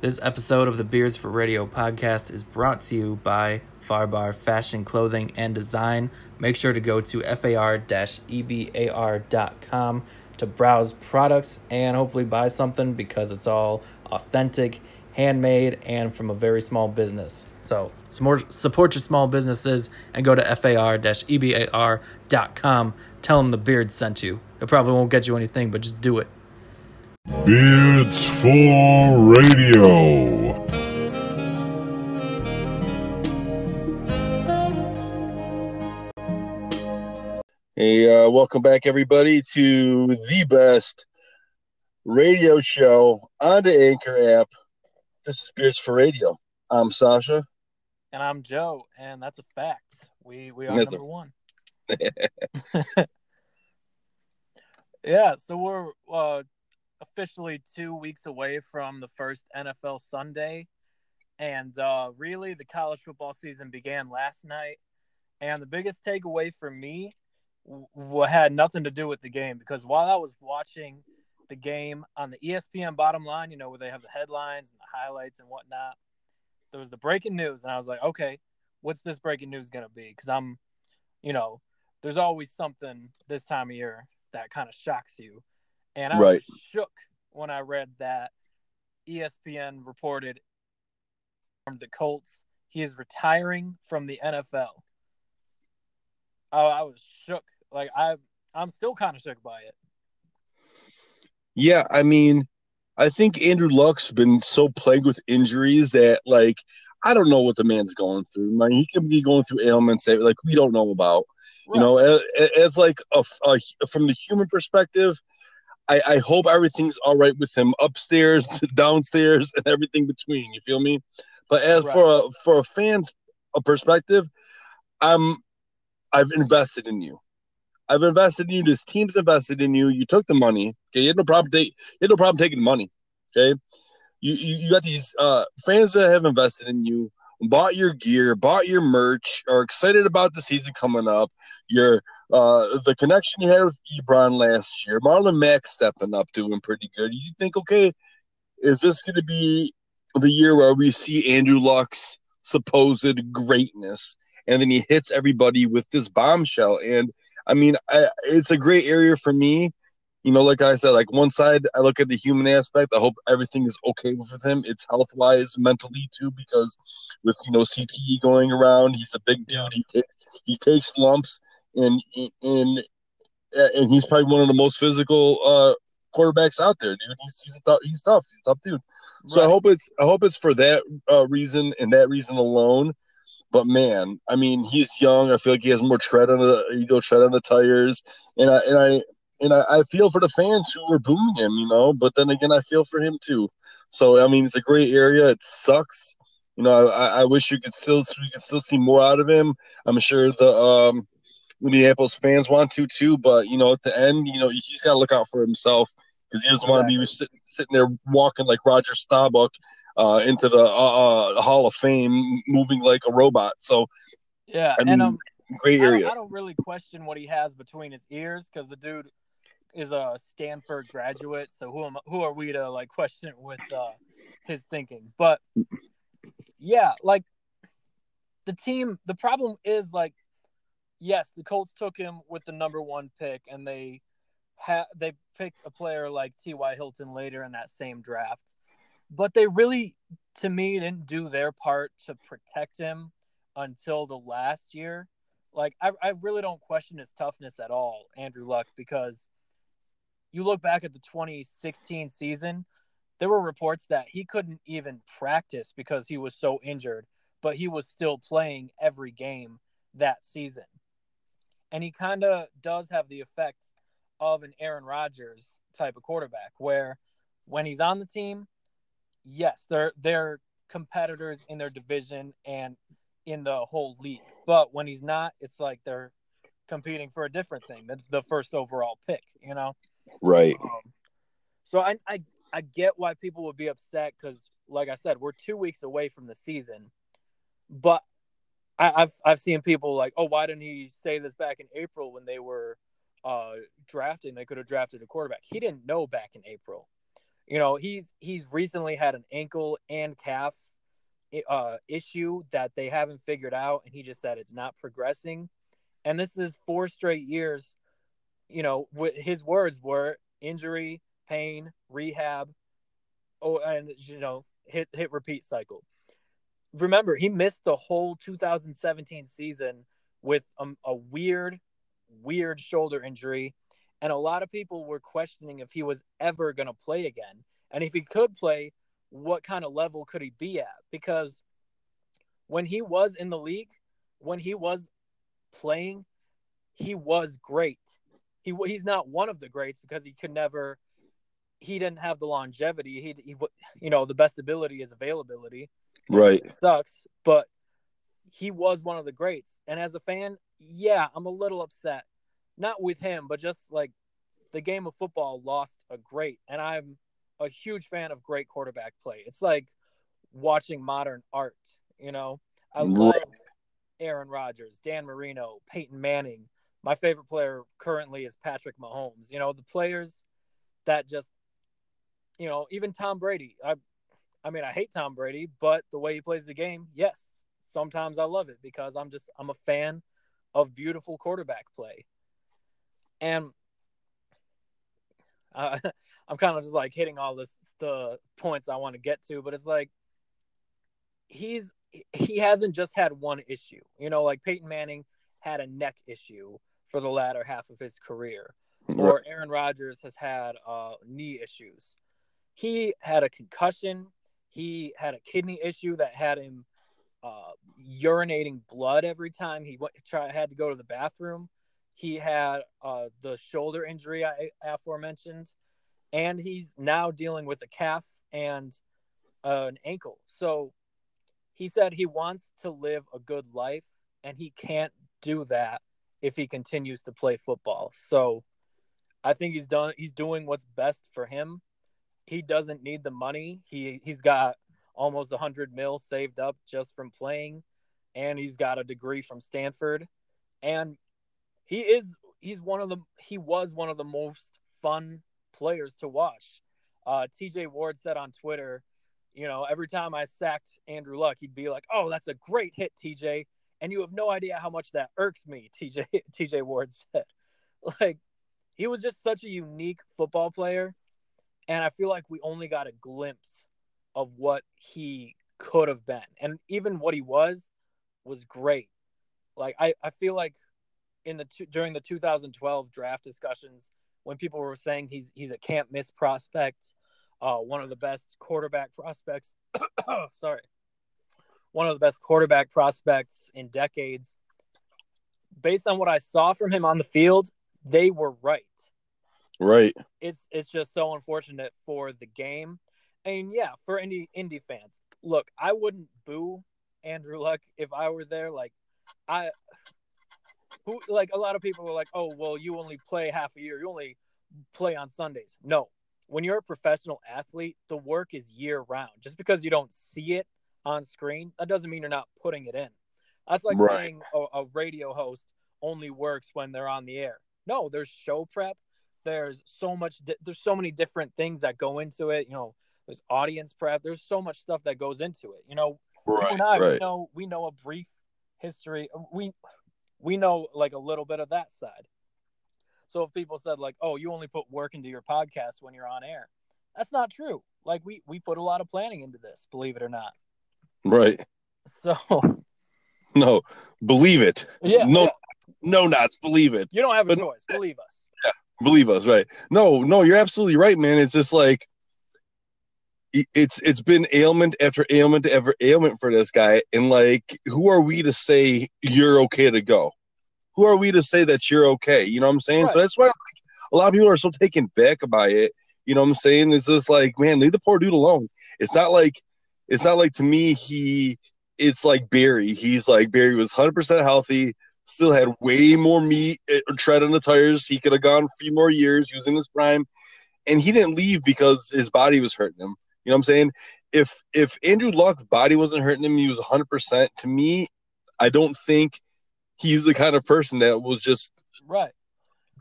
This episode of the Beards for Radio podcast is brought to you by Farbar Fashion Clothing and Design. Make sure to go to far-ebar.com to browse products and hopefully buy something because it's all authentic, handmade, and from a very small business. So support, your small businesses and go to far-ebar.com. Tell them the Beard sent you. It probably won't get you anything, but just do it. Beards for Radio. Hey, uh, welcome back, everybody, to the best radio show on the Anchor app. This is Beards for Radio. I'm Sasha. And I'm Joe, and that's a fact. We we are That's a- number one. yeah, so we're uh, officially two weeks away from the first NFL Sunday, and uh, really the college football season began last night. And the biggest takeaway for me w- had nothing to do with the game because while I was watching the game on the ESPN bottom line, you know, where they have the headlines and the highlights and whatnot, there was the breaking news, and I was like, okay, what's this breaking news gonna be? Because I'm, you know, there's always something this time of year that kind of shocks you, and I Right. was shook when I read that ESPN reported from the Colts he is retiring from the NFL. Oh, I was shook. Like I, I'm still kind of shook by it. Yeah, I mean, I think Andrew Luck's been so plagued with injuries that, like, I don't know what the man's going through. Like, he can be going through ailments that, like, we don't know about. You know, as, as like a, a, from the human perspective, I, I hope everything's all right with him upstairs, downstairs, and everything between. You feel me? But as Right. for a, for a fan's a perspective, I'm I've invested in you. I've invested in you. This team's invested in you. You took the money. Okay, you had no problem. Take, you had no problem taking the money. Okay, you, you you got these uh, fans that have invested in you, bought your gear, bought your merch, are excited about the season coming up. Your uh, the connection you had with Ebron last year, Marlon Mack stepping up, doing pretty good. You think, okay, is this going to be the year where we see Andrew Luck's supposed greatness, and then he hits everybody with this bombshell? And I mean, I, it's a great area for me. You know, like I said, like one side, I look at the human aspect. I hope everything is okay with him. It's health wise, mentally too, because with you know CTE going around, he's a big dude. He takes he takes lumps, and and and he's probably one of the most physical uh, quarterbacks out there, dude. He's he's, tough, he's tough. He's a tough dude. So I hope it's I hope it's for that uh, reason and that reason alone. But man, I mean, he's young. I feel like he has more tread on the you know tread on the tires, and I and I and I, I feel for the fans who were booing him, you know. But then again, I feel for him too. So I mean, it's a great area. It sucks, you know. I, I wish you could still we could still see more out of him. I'm sure the um, Indianapolis fans want to too, but you know, at the end, you know, he's got to look out for himself because he doesn't want to be sit, sitting there walking like Roger Staubach uh, into the uh, uh, Hall of Fame, moving like a robot. So Yeah, I and um, great I don't, area. I don't really question what he has between his ears because the dude is a Stanford graduate. So who am who are we to like question with uh, his thinking? But yeah, like the team. The problem is like, yes, the Colts took him with the number one pick, and they had they picked a player like T.Y. Hilton later in that same draft. But they really, to me, didn't do their part to protect him until the last year like I, I really don't question his toughness at all, Andrew Luck, because you look back at the 2016 season, there were reports that he couldn't even practice because he was so injured, but he was still playing every game that season. And he kind of does have the effect of an Aaron Rodgers type of quarterback where when he's on the team, yes, they're they're competitors in their division and in the whole league. But when he's not, it's like they're competing for a different thing. That's the first overall pick, you know. Right. Um, so I, I I get why people would be upset because, like I said, we're two weeks away from the season. But I, I've I've seen people like, oh, why didn't he say this back in April when they were uh, drafting? They could have drafted a quarterback. He didn't know back in April. You know, he's he's recently had an ankle and calf uh, issue that they haven't figured out, and he just said it's not progressing. And this is four straight years. You know, with his words were injury, pain, rehab, oh, and you know, hit hit repeat cycle. Remember, he missed the whole 2017 season with a, a weird, weird shoulder injury, and a lot of people were questioning if he was ever going to play again, and if he could play, what kind of level could he be at? Because when he was in the league, when he was playing, he was great. He he's not one of the greats because he could never. He didn't have the longevity. He, he you know, the best ability is availability. Right. It sucks, but he was one of the greats. And as a fan, yeah, I'm a little upset. Not with him, but just like the game of football lost a great. And I'm a huge fan of great quarterback play. It's like watching modern art, you know. I love Aaron Rodgers, Dan Marino, Peyton Manning. My favorite player currently is Patrick Mahomes. You know, the players that just you know, even Tom Brady. I I mean, I hate Tom Brady, but the way he plays the game, yes. Sometimes I love it because I'm just I'm a fan of beautiful quarterback play. And uh, I'm kind of just like hitting all this the points I want to get to, but it's like he's he hasn't just had one issue. You know, like Peyton Manning had a neck issue for the latter half of his career, or Aaron Rodgers has had uh, knee issues. He had a concussion. He had a kidney issue that had him uh, urinating blood every time he went, try, had to go to the bathroom. He had uh, the shoulder injury I aforementioned, and he's now dealing with a calf and uh, an ankle. So he said he wants to live a good life, and he can't do that if he continues to play football. So I think he's done. He's doing what's best for him. He doesn't need the money. He he's got almost 100 mil saved up just from playing and he's got a degree from Stanford and he is he's one of the he was one of the most fun players to watch. Uh, TJ Ward said on Twitter, you know, every time I sacked Andrew Luck, he'd be like, "Oh, that's a great hit, TJ," and you have no idea how much that irks me. TJ TJ Ward said, like, he was just such a unique football player, and I feel like we only got a glimpse of what he could have been, and even what he was was great. Like, I I feel like in the during the 2012 draft discussions when people were saying he's he's a can't miss prospect, uh, one of the best quarterback prospects. sorry, one of the best quarterback prospects in decades. Based on what I saw from him on the field, they were right. Right. It's it's just so unfortunate for the game, and yeah, for Indy Indy fans. Look, I wouldn't boo Andrew Luck if I were there. Like, I who like a lot of people were like, "Oh, well, you only play half a year. You only play on Sundays." No. When you're a professional athlete, the work is year round. Just because you don't see it on screen, that doesn't mean you're not putting it in. That's like Right. saying a, a radio host only works when they're on the air. No, there's show prep. There's so much. Di- there's so many different things that go into it. You know, there's audience prep. There's so much stuff that goes into it. You know, Right. and I, we right. know we know a brief history. We we know like a little bit of that side. So if people said like, "Oh, you only put work into your podcast when you're on air," that's not true. Like we we put a lot of planning into this, believe it or not. Right. So No, believe it. yeah, no, yeah. no, not believe it. you don't have a But- choice. Believe us. Believe us, right? No, no, you're absolutely right, man. It's just like it's it's been ailment after ailment after ailment for this guy, and like, who are we to say you're okay to go? Who are we to say that you're okay? You know what I'm saying? So that's why like, a lot of people are so taken back by it. You know what I'm saying? It's just like, man, leave the poor dude alone. It's not like it's not like to me he it's like Barry. He's like Barry was 100% healthy, still had way more meat or tread on the tires. He could have gone a few more years. He was in his prime, and he didn't leave because his body was hurting him. You know what I'm saying? If if Andrew Luck's body wasn't hurting him, he was 100%. To me, I don't think he's the kind of person that was just Right.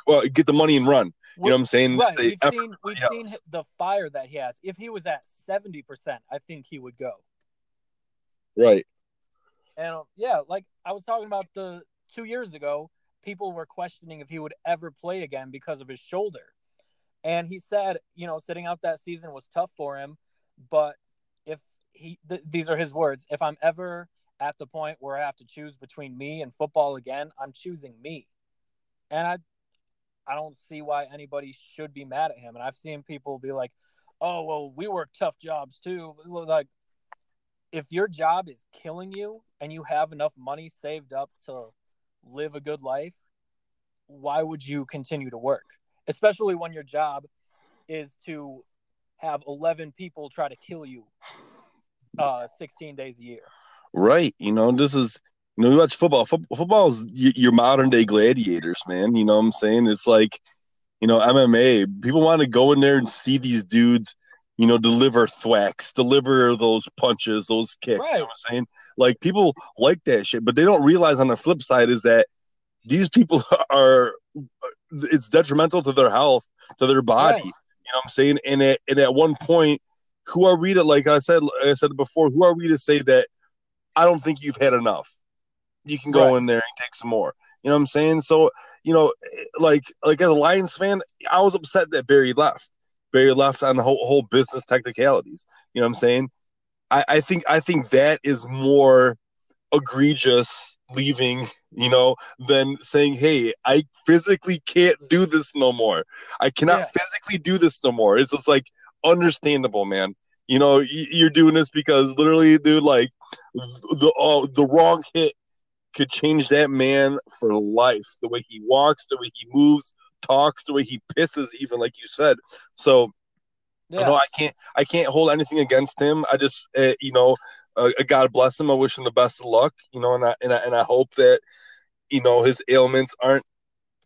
well, get the money and run. You know what I'm saying? Right. The We've seen we've else. seen the fire that he has. If he was at seventy percent, I think he would go. right. And um, yeah, like I was talking about the two years ago, people were questioning if he would ever play again because of his shoulder. And he said, you know, sitting out that season was tough for him, but if he, th- these are his words, if I'm ever at the point where I have to choose between me and football again, I'm choosing me. And I, I don't see why anybody should be mad at him. And I've seen people be like, "Oh, well, we work tough jobs too." It was Like, if your job is killing you and you have enough money saved up to live a good life, why would you continue to work? Especially when your job is to have 11 people try to kill you uh 16 days a year. Right. You know, this is you know, you watch football. Fo- Football is y- your modern day gladiators, man. You know what I'm saying? It's like, you know, MMA. People want to go in there and see these dudes, you know, deliver thwacks, deliver those punches, those kicks. You know what I'm saying? Like people like that shit, but they don't realize on the flip side is that these people are it's detrimental to their health, to their body. Right. You know what I'm saying? And at and at one point, who are we to like I said like I said before, who are we to say that I don't think you've had enough? You can go Right. in there and take some more. You know what I'm saying? So, you know, like like as a Lions fan, I was upset that Barry left. Barry left on the whole whole business technicalities. You know what I'm saying? I, I think I think that is more egregious leaving, you know, than saying, Hey, I physically can't do this no more. I cannot Yeah. physically do this no more. It's just like understandable, man. You know, you're doing this because literally, dude, like the uh, the wrong hit could change that man for life. The way he walks, the way he moves, talks, the way he pisses, even like you said. So Yeah. you know, I can't I can't hold anything against him. I just uh, you know, uh, God bless him. I wish him the best of luck. You know, and I and I, and I hope that you know his ailments aren't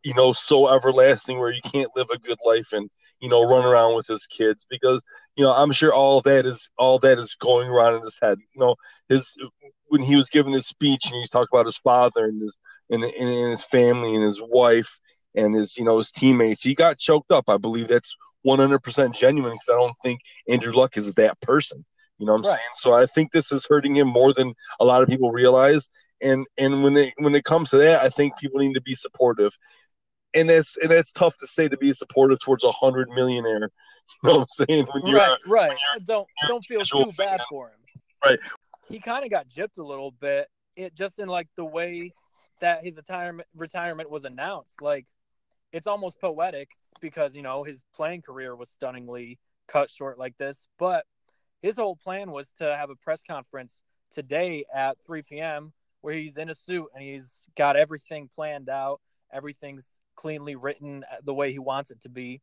you know so everlasting where you can't live a good life and you know run around with his kids because you know I'm sure all that is all that is going around in his head. You know, his when he was giving his speech and he talked about his father and his and, and, and his family and his wife and his you know his teammates. He got choked up. I believe that's 100% genuine because I don't think Andrew Luck is that person. You know what I'm Right. saying? So I think this is hurting him more than a lot of people realize. And and when it when it comes to that, I think people need to be supportive. And that's and that's tough to say to be supportive towards a hundred millionaire. You know what I'm saying? When right, right. Don't don't feel too bad fan. for him. Right. He kind of got gypped a little bit. It just in like the way that his retirement retirement was announced. Like it's almost poetic because you know his playing career was stunningly cut short like this. But his whole plan was to have a press conference today at 3 p.m. where he's in a suit and he's got everything planned out. Everything's cleanly written the way he wants it to be.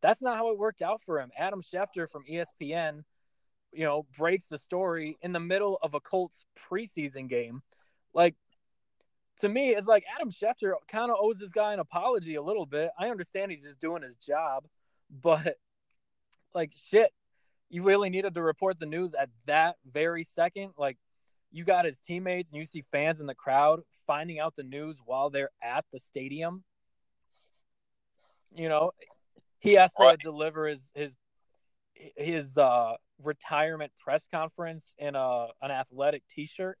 That's not how it worked out for him. Adam Schefter from ESPN, you know, breaks the story in the middle of a Colts preseason game. Like, to me, it's like Adam Schefter kind of owes this guy an apology a little bit. I understand he's just doing his job, but like, shit, you really needed to report the news at that very second. Like, you got his teammates and you see fans in the crowd finding out the news while they're at the stadium. You know, he has to Right. deliver his his his uh retirement press conference in a an athletic t-shirt.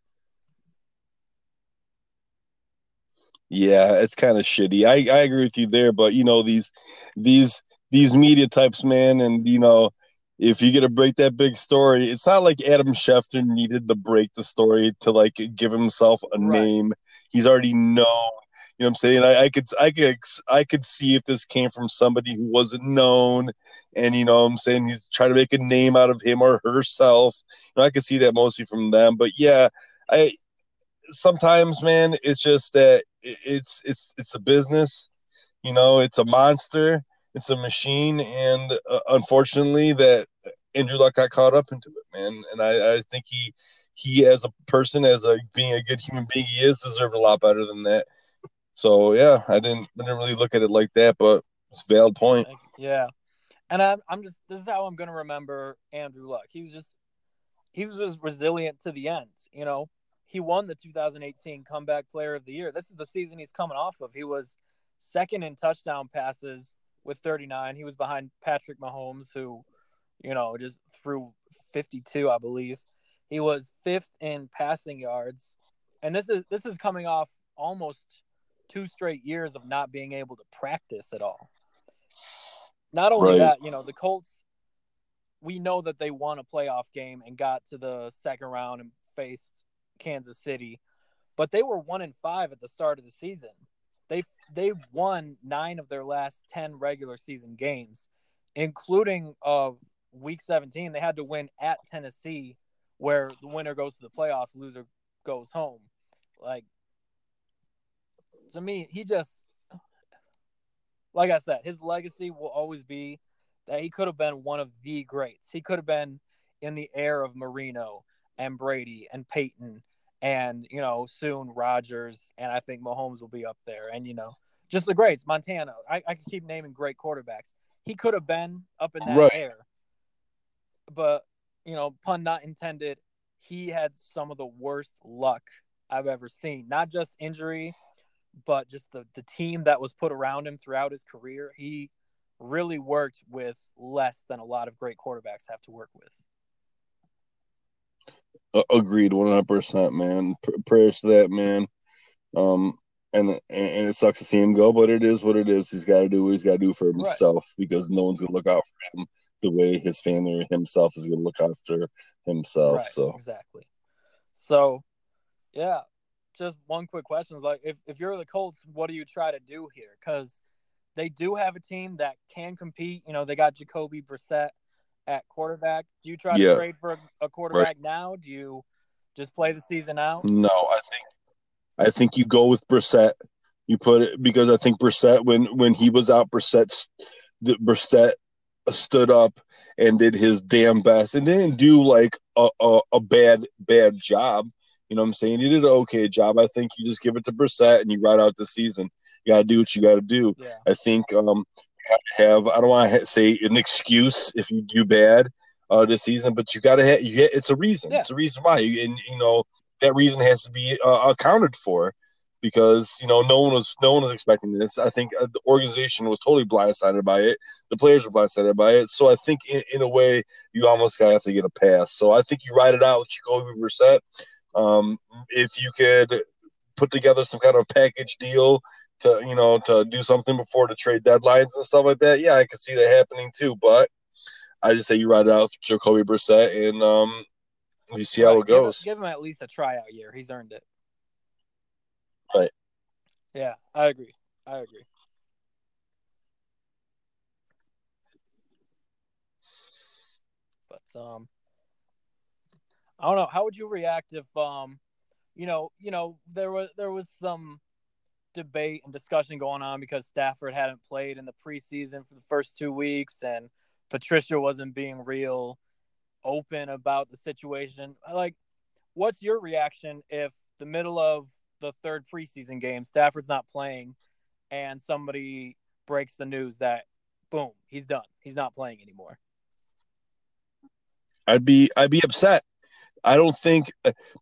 Yeah, it's kind of shitty. I, I agree with you there, but you know these these these media types, man, and you know if you get to break that big story, it's not like Adam Schefter needed to break the story to like give himself a Right. name. He's already known. You know what I'm saying? I, I could I could I could see if this came from somebody who wasn't known, and you know what I'm saying he's trying to make a name out of him or herself. You know, I could see that mostly from them, but yeah, I sometimes man it's just that it's it's it's a business you know it's a monster it's a machine and uh, unfortunately that andrew luck got caught up into it man and i i think he he as a person as a being a good human being he is deserved a lot better than that so yeah i didn't i didn't really look at it like that but it's valid point yeah. And I'm I'm just this is how I'm gonna remember Andrew Luck. He was just he was just resilient to the end, you know. He won the 2018 comeback player of the year. This is the season he's coming off of. He was second in touchdown passes with 39. He was behind Patrick Mahomes, who, you know, just threw 52, I believe. He was fifth in passing yards, and this is this is coming off almost two straight years of not being able to practice at all. Not only Right. that, you know, the Colts. We know that they won a playoff game and got to the second round and faced Kansas City, but they were one and five at the start of the season. They they won nine of their last ten regular season games, including uh week seventeen. They had to win at Tennessee, where the winner goes to the playoffs, loser goes home. Like to me, he just like I said, his legacy will always be that he could have been one of the greats. He could have been in the air of Marino and Brady and Peyton and you know soon Rodgers and I think Mahomes will be up there. And you know just the greats Montana. I, I can keep naming great quarterbacks. He could have been up in that Right. air but you know pun not intended he had some of the worst luck I've ever seen. Not just injury but just the the team that was put around him throughout his career. He really worked with less than a lot of great quarterbacks have to work with Agreed, one hundred percent, man. P- prayers to that man. Um, and and it sucks to see him go, but it is what it is. He's got to do what he's got to do for Right. himself because no one's gonna look out for him the way his family or himself is gonna look after himself. Right, So exactly. So, yeah, just one quick question: like, if if you're the Colts, what do you try to do here? Because they do have a team that can compete. You know, they got Jacoby Brissett at quarterback. Do you try Yeah. to trade for a, quarterback now? Do you just play the season out? no, I think I think you go with Brissett. You put it because I think Brissett when when he was out, Brissett Brissett stood up and did his damn best and didn't do like a, a, a bad bad job. You know what I'm saying? He did an okay job. I think you just give it to Brissett and you ride out the season. You gotta do what you gotta do. Yeah, I think um have I don't want to say an excuse if you do bad uh this season, but you gotta have you it's a reason. Yeah. It's a reason why, and you know that reason has to be uh, accounted for because you know no one was no one was expecting this. I think uh, the organization was totally blindsided by it. The players were blindsided by it. So I think in, in a way you almost gotta have to get a pass. So I think you ride it out with Jacoby Brissett. Um, if you could put together some kind of package deal to you know to do something before the trade deadlines and stuff like that, yeah, I could see that happening too. But I just say you ride it out with Jacoby Brissett and um, you see how it goes. Give him, at least a tryout year. He's earned it. Right. Yeah, I agree. I agree. But um, I don't know. How would you react if um, you know, you know, there was there was some debate and discussion going on because Stafford hadn't played in the preseason for the first two weeks, and Patricia wasn't being real open about the situation. Like, what's your reaction if the middle of the third preseason game, Stafford's not playing, and somebody breaks the news that boom, he's done. He's not playing anymore. I'd be I'd be upset. I don't think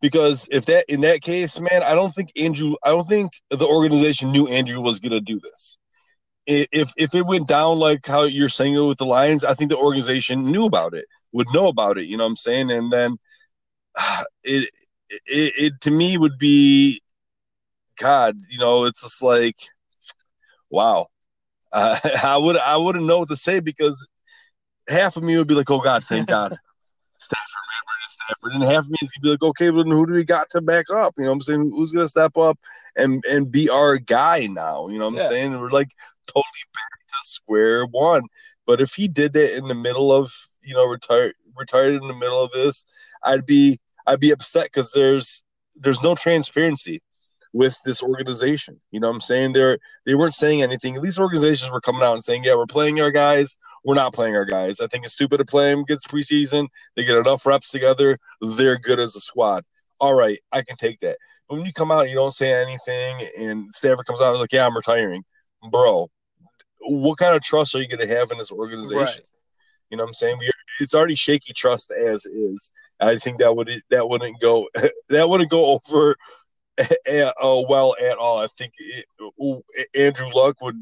because if that in that case, man, I don't think Andrew. I don't think the organization knew Andrew was gonna do this. If if it went down like how you're saying it with the Lions, I think the organization knew about it, would know about it. You know what I'm saying? And then it it, it to me would be, God, you know, it's just like, wow. Uh, I would I wouldn't know what to say because half of me would be like, oh God, thank God. Stafford, man, we're gonna Stafford. And half of me is gonna be like, okay, but then who do we got to back up? You know what I'm saying? Who's gonna step up and and be our guy now? You know what I'm Yeah. saying? We're like totally back to square one. But if he did that in the middle of you know retired retired in the middle of this, I'd be I'd be upset because there's there's no transparency with this organization. You know what I'm saying? They're they weren't saying anything. These organizations were coming out and saying, Yeah, we're playing our guys, we're not playing our guys. I think it's stupid to play them against preseason. They get enough reps together, they're good as a squad. All right, I can take that. But when you come out and you don't say anything and Stafford comes out and like, Yeah, I'm retiring, bro. What kind of trust are you gonna have in this organization? Right. You know what I'm saying? We it's already shaky trust as is. I think that would that wouldn't go that wouldn't go over uh, well at all. I think it, Andrew Luck would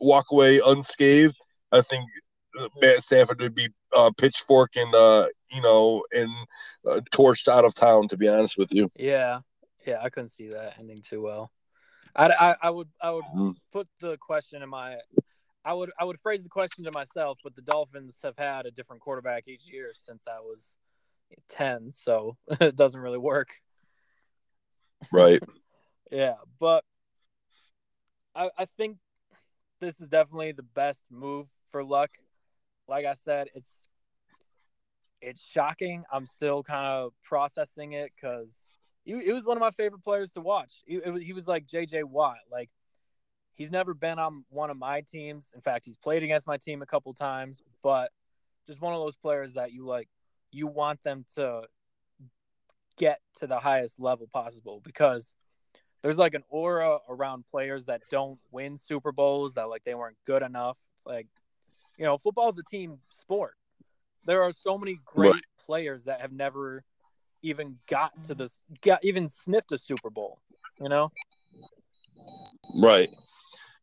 walk away unscathed, I think Matt Stafford would be uh, pitchfork and uh, you know and uh, torched out of town. To be honest with you, Yeah, yeah, I couldn't see that ending too well. I, I, I would I would Mhm. put the question in my I would I would phrase the question to myself, but the Dolphins have had a different quarterback each year since I was ten, so it doesn't really work. right? Yeah, but I I think this is definitely the best move for Luck. Like I said, it's it's shocking. I'm still kind of processing it because he, he was one of my favorite players to watch. He, it was, he was like J.J. Watt. Like he's never been on one of my teams. In fact, he's played against my team a couple times, but just one of those players that you like. You want them to get to the highest level possible because there's like an aura around players that don't win Super Bowls that like they weren't good enough. It's like, you know, football's a team sport. There are so many great Right. players that have never even got to this, got even sniffed a Super Bowl. You know? Right.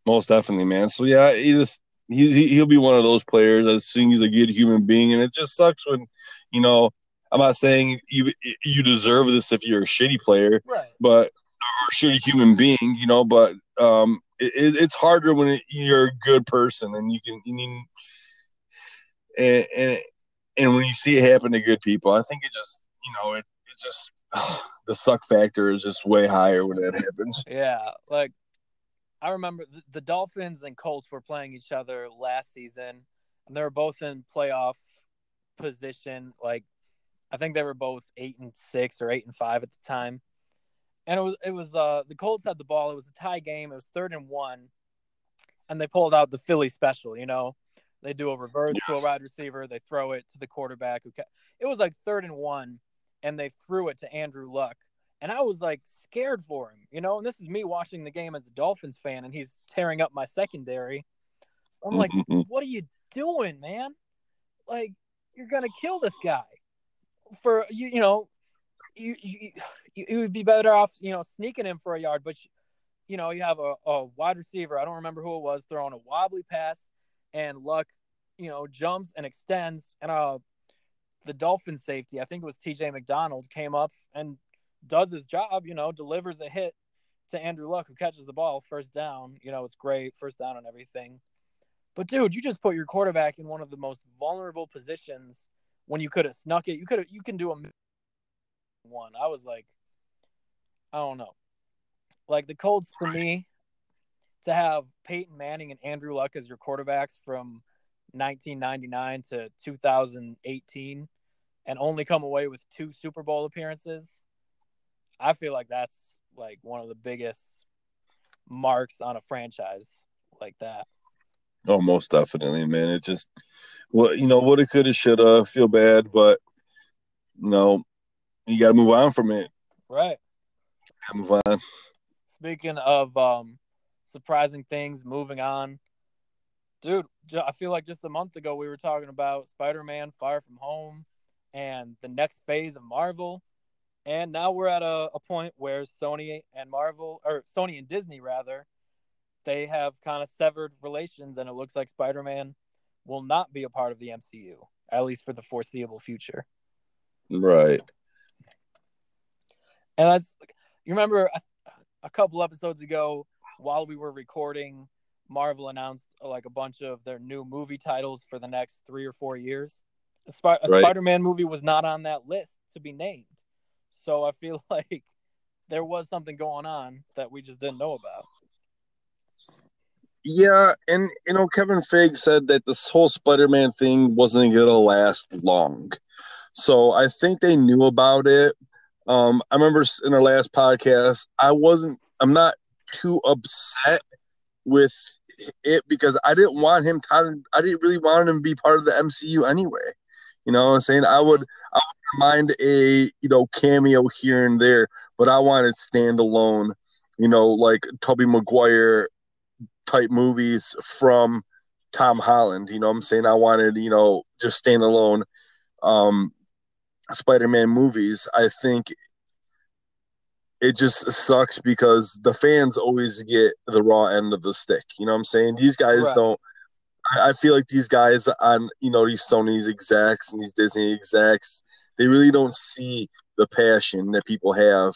Most definitely, man. So yeah, he just he he- he'll be one of those players. As soon as he's a good human being, and it just sucks when, you know, I'm not saying you you deserve this if you're a shitty player, Right. but or a shitty human being, you know. But um, it, it- it's harder when it, you're a good person and you can you and and and when you see it happen to good people, I think it just you know it it just the suck factor is just way higher when that happens. Yeah, like I remember the, the Dolphins and Colts were playing each other last season, and they were both in playoff position. Like I think they were both eight and six or eight and five at the time, and it was it was uh the Colts had the ball. It was a tie game. It was third and one, and they pulled out the Philly special. You know, they do a reverse to a wide receiver. They throw it to the quarterback. Who ca- it was like third and one, and they threw it to Andrew Luck and I was like scared for him, you know. And this is me watching the game as a Dolphins fan, and he's tearing up my secondary. I'm like, what are you doing, man? Like, you're gonna kill this guy for you. You know, you you, you would be better off, you know, sneaking him for a yard, but you, you know, you have a, a wide receiver. I don't remember who it was throwing a wobbly pass, and Luck, you know, jumps and extends, and uh, the Dolphin safety, I think it was T.J. McDonald, came up and does his job, you know, delivers a hit to Andrew Luck, who catches the ball first down. You know, it's great, first down and everything. But dude, you just put your quarterback in one of the most vulnerable positions when you could have snuck it. You could have, you can do a one. I was like, I don't know. Like the Colts to me, to have Peyton Manning and Andrew Luck as your quarterbacks from 1999 to 2018 and only come away with two Super Bowl appearances. I feel like that's like one of the biggest marks on a franchise like that. Oh, most definitely, man. It just, well, you know, what it coulda, shoulda. Feel bad, but you know, you got to move on from it. Right. Move on. Speaking of um surprising things, moving on. Dude, I feel like just a month ago we were talking about Spider-Man Far From Home and the next phase of Marvel. And now we're at a, a point where Sony and Marvel or Sony and Disney rather, they have kind of severed relations and it looks like Spider-Man will not be a part of the MCU, at least for the foreseeable future. Right. And that's you remember a, a couple episodes ago while we were recording, Marvel announced like a bunch of their new movie titles for the next three or four years. A, Sp- a Right. Spider-Man movie was not on that list to be named, so I feel like there was something going on that we just didn't know about. Yeah, and you know, Kevin Feige said that this whole Spider-Man thing wasn't gonna last long, so I think they knew about it. Um, I remember in our last podcast, I wasn't, I'm not too upset with it because I didn't want him. To, I didn't really want him to be part of the MCU anyway. You know what I'm saying? I would, I would mind a you know cameo here and there, but I wanted standalone. You know, like Tobey Maguire type movies from Tom Holland. You know what I'm saying? I wanted, you know, just standalone um Spider-Man movies. I think it just sucks because the fans always get the raw end of the stick. You know what I'm saying? These guys Right. don't. I, I feel like these guys on you know these Sony's execs and these Disney execs, they really don't see the passion that people have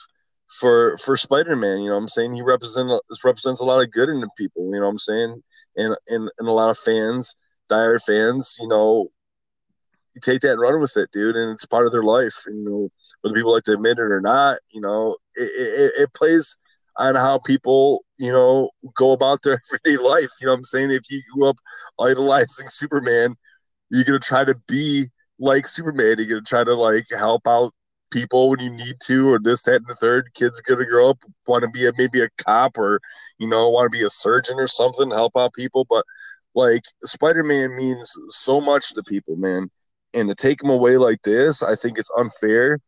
for for Spider-Man. You know what I'm saying? He represent represents a lot of good in the people. You know what I'm saying? And and and a lot of fans, dire fans, you know, take that and run with it, dude, and it's part of their life. You know, whether people like to admit it or not, you know, it, it, it plays on how people, you know, go about their everyday life. You know I'm saying? If you grew up idolizing Superman, you're gonna try to be like Superman. You're gonna try to like help out people when you need to, or this, that, and the third. Kids gonna grow up want to be a, maybe a cop or you know want to be a surgeon or something, help out people. But like Spider-Man means so much to people, man and to take him away like this, I think it's unfair.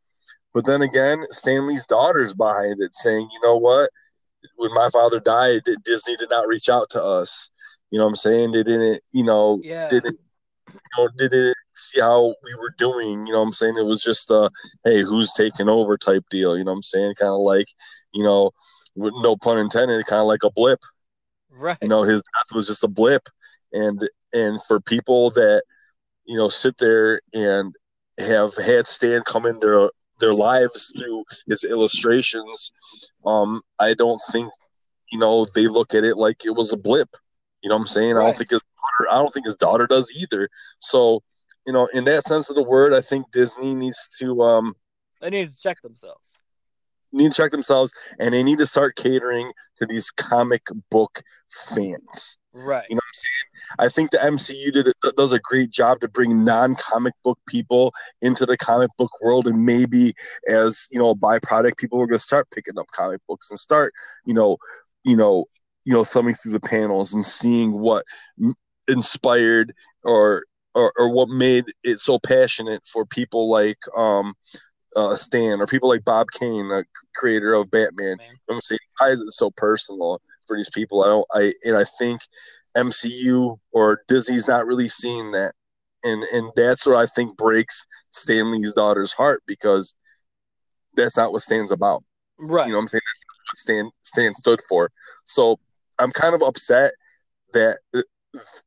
But then again, Stan Lee's daughter's behind it, saying, "You know what? When my father died, Disney did not reach out to us. You know what I'm saying? They didn't, you know, Yeah. didn't, you know, didn't see how we were doing. You know what I'm saying? It was just a, hey, who's taking over type deal. You know what I'm saying? Kind of like, you know, with no pun intended, kind of like a blip Right. you know his death was just a blip and and for people that you know sit there and have had stan come in their their lives through his illustrations um i don't think you know they look at it like it was a blip you know what i'm saying i don't think his daughter i don't think his daughter does either so you know in that sense of the word i think disney needs to um They need to check themselves. need to check themselves and they need to start catering to these comic book fans Right. You know what I'm saying? I think the MCU did does a great job to bring non-comic book people into the comic book world, and maybe as you know, a byproduct, people are going to start picking up comic books and start, you know, you know, you know, thumbing through the panels and seeing what inspired or or, or what made it so passionate for people like um uh Stan or people like Bob Kane, the creator of Batman. Man. You know I'm saying? Why is it so personal for these people? I don't I and I think MCU or Disney's not really seeing that. And and that's what I think breaks Stan Lee's daughter's heart because that's not what Stan's about. Right. You know what I'm saying? That's not what Stan Stan stood for. So I'm kind of upset that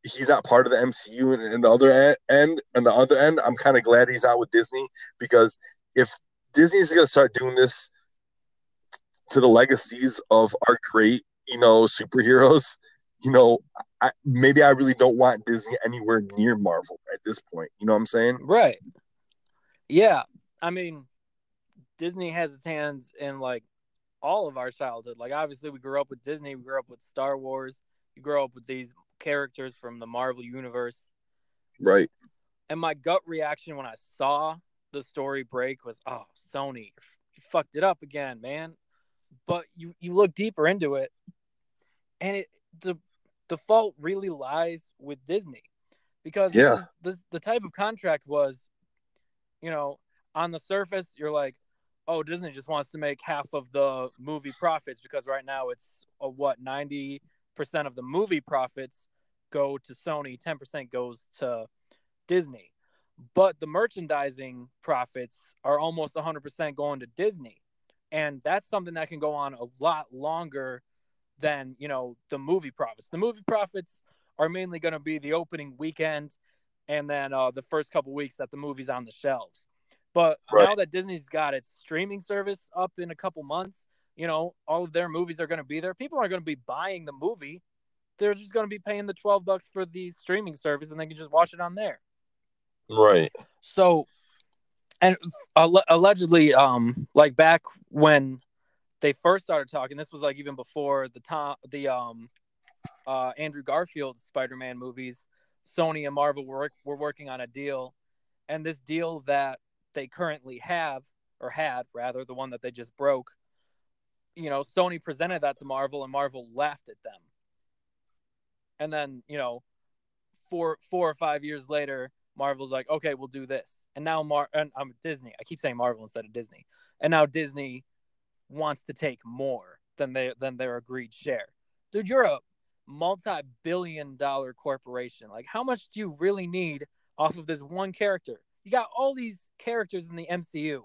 he's not part of the MCU and, and the other end and the other end I'm kind of glad he's not with Disney because if Disney's going to start doing this to the legacies of our great, you know, superheroes, you know, I, maybe I really don't want Disney anywhere near Marvel at this point. You know what I'm saying? Right. Yeah. I mean, Disney has its hands in like all of our childhood. Like obviously we grew up with Disney, we grew up with Star Wars, you grow up with these characters from the Marvel universe. Right. And my gut reaction when I saw the story break was, "Oh, Sony, you fucked it up again, man." But you you look deeper into it, and it the the fault really lies with Disney because this Yeah. is- this the type of contract was, you know, on the surface you're like, "Oh, Disney just wants to make half of the movie profits because right now it's a, what ninety percent of the movie profits go to Sony, ten percent goes to Disney." but the merchandising profits are almost 100% going to Disney. And that's something that can go on a lot longer than, you know, the movie profits. The movie profits are mainly going to be the opening weekend and then uh, the first couple weeks that the movie's on the shelves. But Right. now that Disney's got its streaming service up in a couple months, you know, all of their movies are going to be there. People aren't going to be buying the movie. They're just going to be paying the 12 bucks for the streaming service and they can just watch it on there. Right. So, and alle- allegedly, um, like back when they first started talking, this was like even before the Tom, the um, uh, Andrew Garfield Spider-Man movies. Sony and Marvel were were working on a deal, and this deal that they currently have or had rather the one that they just broke. You know, Sony presented that to Marvel, and Marvel laughed at them. And then, you know, four four or five years later, Marvel's like, okay, we'll do this. And now Mar and I'm Disney. I keep saying Marvel instead of Disney. And now Disney wants to take more than they than their agreed share. Dude, you're a multi-billion dollar corporation. Like how much do you really need off of this one character? You got all these characters in the MCU.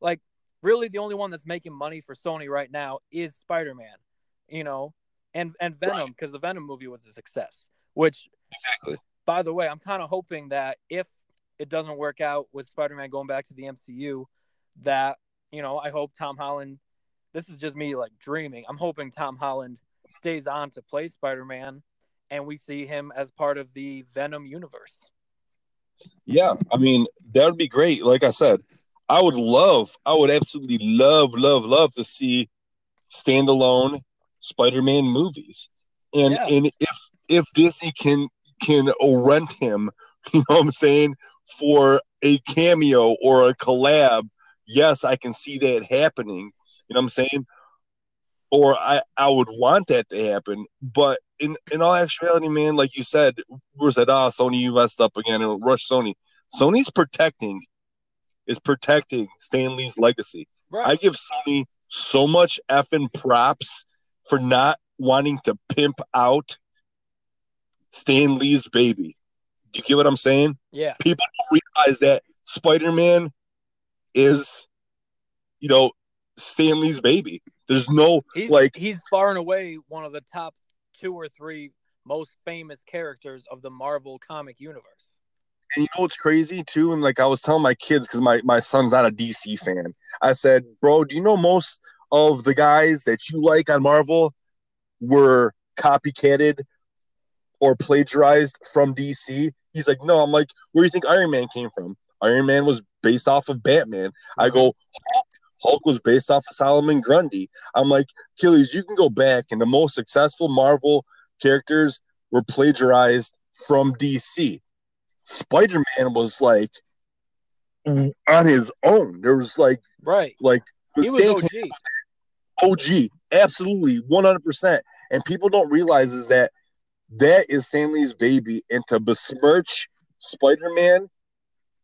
Like really the only one that's making money for Sony right now is Spider-Man, you know, and and Venom because the Venom movie was a success. Which, Exactly. by the way, I'm kind of hoping that if it doesn't work out with Spider-Man going back to the MCU, that you know, I hope Tom Holland. This is just me like dreaming. I'm hoping Tom Holland stays on to play Spider-Man, and we see him as part of the Venom universe. Yeah, I mean that would be great. Like I said, I would love, I would absolutely love, love, love to see standalone Spider-Man movies. And Yeah. and if if Disney can can rent him, you know what I'm saying, for a cameo or a collab, yes, I can see that happening. You know what I'm saying? Or I, I would want that to happen. But in, in all actuality, man, like you said, we said, ah, Sony, you messed up again and rush Sony. Sony's protecting is protecting Stan Lee's legacy. Right. I give Sony so much effing props for not wanting to pimp out Stan Lee's baby. Do you get what I'm saying? yeah. People don't realize that Spider Man is, you know, Stan Lee's baby. There's no He's like he's far and away one of the top two or three most famous characters of the Marvel comic universe. And you know what's crazy too? And like I was telling my kids, because my, my son's not a DC fan. I said, Bro, do you know most of the guys that you like on Marvel were copycatted or plagiarized from DC? He's like, No, I'm like, where do you think Iron Man came from? Iron Man was based off of Batman. I uh-huh. go, Hulk, was based off of Solomon Grundy. I'm like, Achilles, you can go back and the most successful Marvel characters were plagiarized from DC. Spider Man was like on his own. There was like Right. like He was OG. OG, absolutely, one hundred percent. And people don't realize is that that is Stan Lee's baby, and to besmirch Spider Man,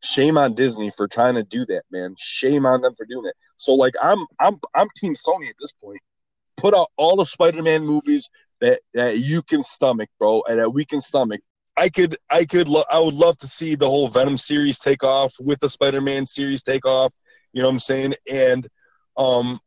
shame on Disney for trying to do that, man. Shame on them for doing it. So like, I'm I'm I'm Team Sony at this point. Put out all the Spider Man movies that that you can stomach, bro, and that we can stomach. I could, I could, lo- I would love to see the whole Venom series take off with the Spider-Man series take off. You know what I'm saying? And, um,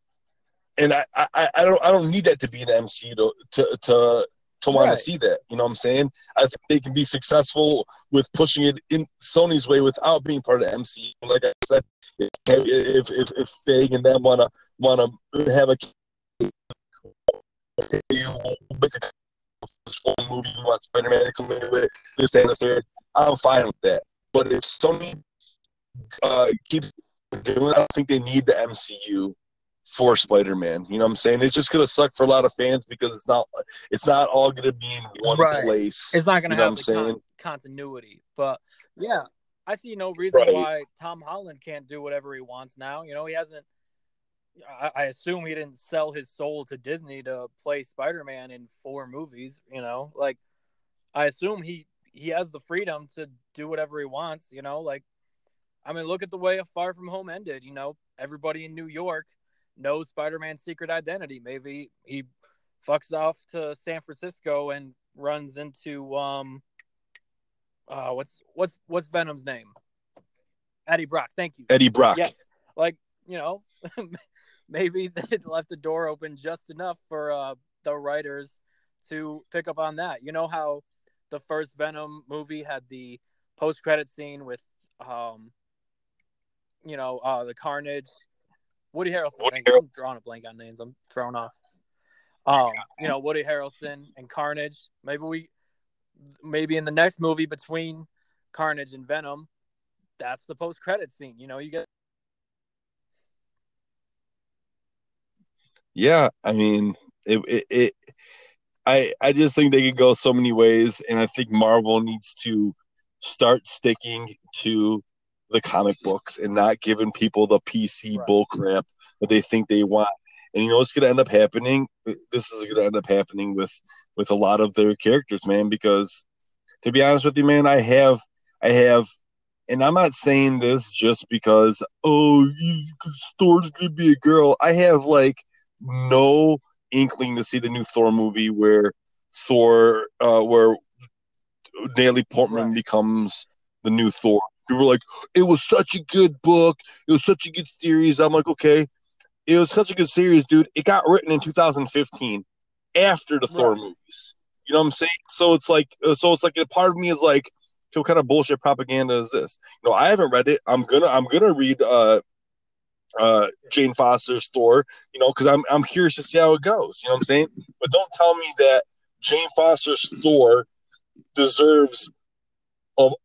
and I, I, I don't, I don't need that to be an MC to, to, to, to want Right. to see that. You know what I'm saying? I think they can be successful with pushing it in Sony's way without being part of the MC. Like I said, if if if, Feige and them wanna wanna have a you make a movie, you want Spider-Man to come in with this, and the third. I'm fine with that. But if Sony uh, keeps doing it, I don't think they need the MCU for Spider-Man. You know what I'm saying? It's just gonna suck for a lot of fans because it's not it's not all gonna be in one Right. place. It's not to You know have the con- saying? continuity. But yeah, I see no reason Right. why Tom Holland can't do whatever he wants now. You know, he hasn't. I, I assume he didn't sell his soul to Disney to play Spider-Man in four movies. You know, like I assume he he has the freedom to do whatever he wants. You know, like I mean, look at the way a Far From Home ended. You know, everybody in New York knows Spider-Man's secret identity. Maybe he fucks off to San Francisco and runs into um uh what's what's what's Venom's name? Eddie Brock. Thank you. Eddie Brock. Yes. Like, you know, maybe they left the door open just enough for uh the writers to pick up on that. You know how the first Venom movie had the post credit scene with um you know, uh the Carnage Woody Harrelson. Woody you. I'm drawing a blank on names. I'm thrown off. Um, you know, Woody Harrelson and Carnage. Maybe we maybe in the next movie between Carnage and Venom, that's the post credit scene. You know, you get Yeah, I mean, it, it, it I I just think they could go so many ways, and I think Marvel needs to start sticking to the comic books and not giving people the PC Right. bull crap that they think they want. And you know what's going to end up happening? This is going to end up happening with with a lot of their characters, man. Because to be honest with you, man, I have I have, and I'm not saying this just because oh, you, Thor's going to be a girl. I have like no inkling to see the new Thor movie where Thor, uh, where Natalie Portman Right. becomes the new Thor. People were like, it was such a good book. It was such a good series. I'm like, okay, it was such a good series, dude. It got written in 2015 after the Thor movies. You know what I'm saying? So it's like, uh, so it's like a part of me is like, what kind of bullshit propaganda is this? You know, I haven't read it. I'm gonna, I'm gonna read uh, uh, Jane Foster's Thor. You know, because I'm, I'm curious to see how it goes. You know what I'm saying? But don't tell me that Jane Foster's Thor deserves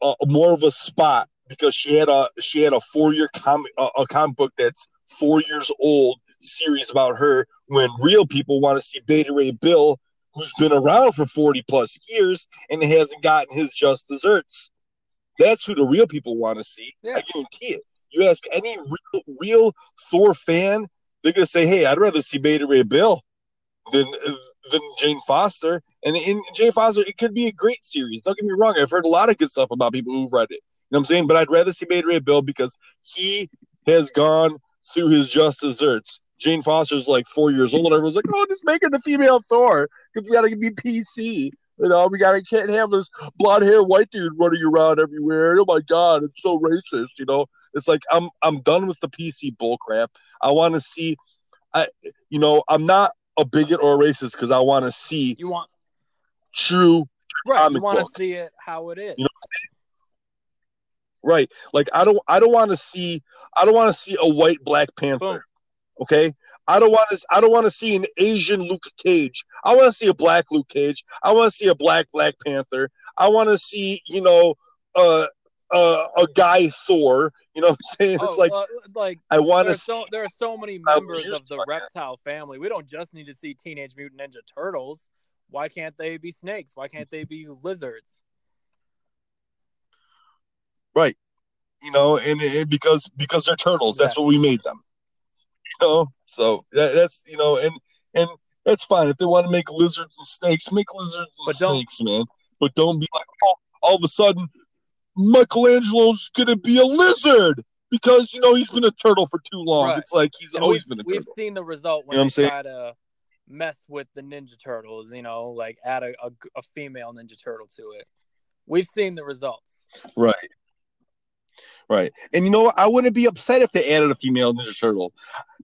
a, a more of a spot because she had a she had a four year comic a, a comic book that's four years old series about her when real people want to see Beta Ray Bill who's been around for 40 plus years and hasn't gotten his just desserts. That's who the real people want to see. Yeah. I guarantee it. You ask any real, real Thor fan, they're gonna say, "Hey, I'd rather see Beta Ray Bill than than Jane Foster." And in Jane Foster, it could be a great series. Don't get me wrong. I've heard a lot of good stuff about people who've read it. You know what I'm saying? But I'd rather see Beta Ray Bill because he has gone through his just desserts. Jane Foster's like four years old. And everyone's like, "Oh, just make her the female Thor because we gotta be PC." You know, we gotta can't have this blonde hair white dude running around everywhere. Oh my god, it's so racist. You know, it's like I'm I'm done with the PC bullcrap. I want to see, I you know, I'm not a bigot or a racist because I want to see You want true right? You want to see it how it is. You know right. Like I don't I don't want to see I don't want to see a white Black Panther. Boom. Okay. I don't want to. I don't want to see an Asian Luke Cage. I want to see a black Luke Cage. I want to see a black Black Panther. I want to see, you know, uh, uh, a guy Thor. You know what I'm saying? It's Oh, like uh, like I want to so there are so many members of the reptile family. We don't just need to see Teenage Mutant Ninja Turtles. Why can't they be snakes? Why can't they be lizards? Right. You know, and, and because because they're turtles, that's what we made them. You know, so that, that's you know, and and that's fine if they want to make lizards and snakes, make lizards and But snakes, man. But don't be like, oh, all of a sudden, Michelangelo's gonna be a lizard because you know he's been a turtle for too long. Right. It's like he's And always been a turtle. we've seen the result when You know what I'm they saying? try to mess with the Ninja Turtles. You know, like add a, a, a female Ninja Turtle to it. We've seen the results. Right. Right. And you know what? I wouldn't be upset if they added a female Ninja Turtle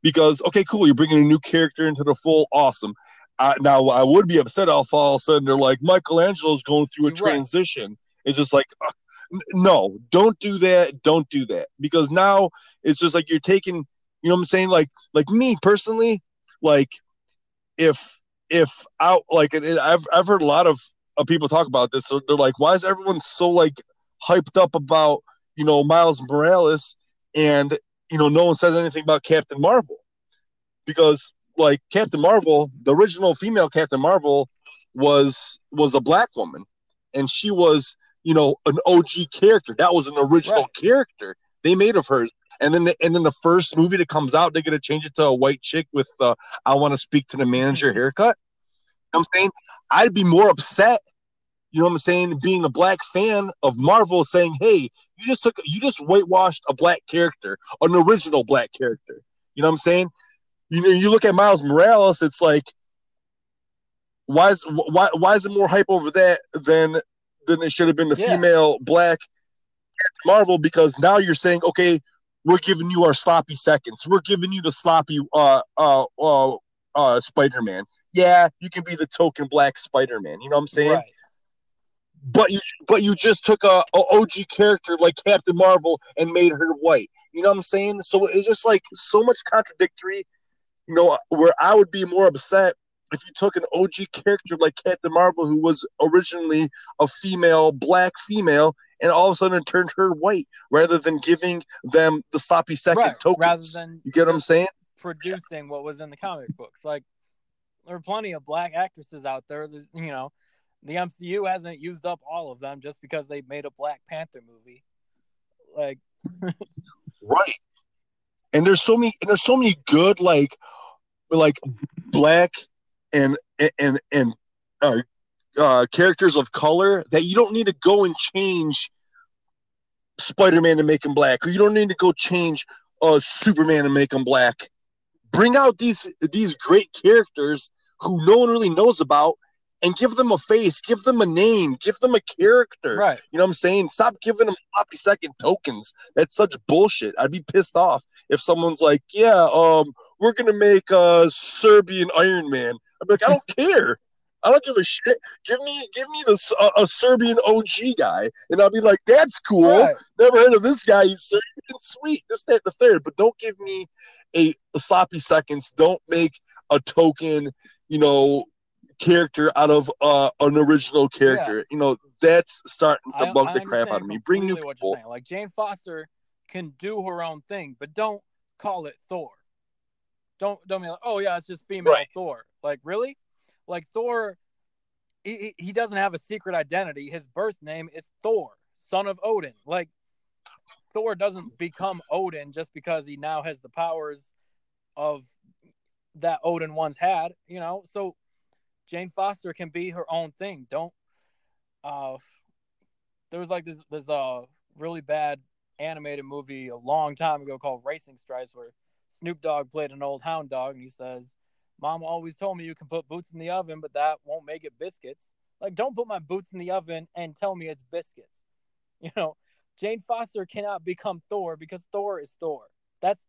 because, okay, cool, you're bringing a new character into the full. Awesome. Uh, now, I would be upset if all of a sudden they're like, Michelangelo's going through a You're right. transition. It's just like, uh, no, don't do that. Don't do that. Because now it's just like you're taking, you know what I'm saying? Like, like me personally, like, if, if out, like, and I've, I've heard a lot of, of people talk about this. So they're like, why is everyone so, like, hyped up about, you know, Miles Morales and, you know, no one says anything about Captain Marvel because like Captain Marvel, the original female Captain Marvel was was a black woman and she was, you know, an OG character. That was an original Right. character they made of hers. And then the, and then the first movie that comes out, they're to change it to a white chick with uh, I want to speak to the manager haircut. You know what I'm saying? I'd be more upset you know what I'm saying? Being a black fan of Marvel, saying, "Hey, you just took, you just whitewashed a black character, an original black character." You know what I'm saying? You know, you look at Miles Morales, it's like, why is why why is it more hype over that than than it should have been the Yeah. female black Marvel? Because now you're saying, okay, we're giving you our sloppy seconds, we're giving you the sloppy uh uh uh, uh Spider Man. Yeah, you can be the token black Spider Man. You know what I'm saying? Right. but you but you just took a, a OG character like Captain Marvel and made her white. You know what I'm saying? So it's just like so much contradictory. You know, where I would be more upset if you took an OG character like Captain Marvel, who was originally a female, black female, and all of a sudden turned her white, rather than giving them the sloppy second Right. tokens. Rather than you get what I'm saying? producing what was in the comic books. Like there are plenty of black actresses out there. There's you know, the MCU hasn't used up all of them just because they made a Black Panther movie. Like Right. And there's so many and there's so many good like like black and and and uh, uh characters of color that you don't need to go and change Spider-Man to make him black or you don't need to go change uh Superman to make him black. Bring out these these great characters who no one really knows about and give them a face, give them a name, give them a character. right. You know what I'm saying? Stop giving them sloppy second tokens. That's such bullshit. I'd be pissed off if someone's like, "Yeah, um, we're gonna make a Serbian Iron Man. I'm like, I don't care. I don't give a shit. Give me, give me this a, a Serbian OG guy, and I'll be like, "That's cool. Right. Never heard of this guy. He's Serbian, sweet. This, that, the third. But don't give me a, a sloppy seconds. Don't make a token, you know, character out of uh, an original character. You know, that's starting to I- bug I the crap out of me. Bring new people. Like Jane Foster can do her own thing, but don't call it Thor. Don't don't be like, oh yeah, it's just female Right. Thor. Like really? Like Thor, he, he doesn't have a secret identity. His birth name is Thor, son of Odin. Like Thor doesn't become Odin just because he now has the powers of that Odin once had. You know, so Jane Foster can be her own thing. Don't uh there was like this this uh really bad animated movie a long time ago called Racing Stripes where Snoop Dogg played an old hound dog and he says, Mom always told me you can put boots in the oven, but that won't make it biscuits. Like don't put my boots in the oven and tell me it's biscuits. You know, Jane Foster cannot become Thor because Thor is Thor. That's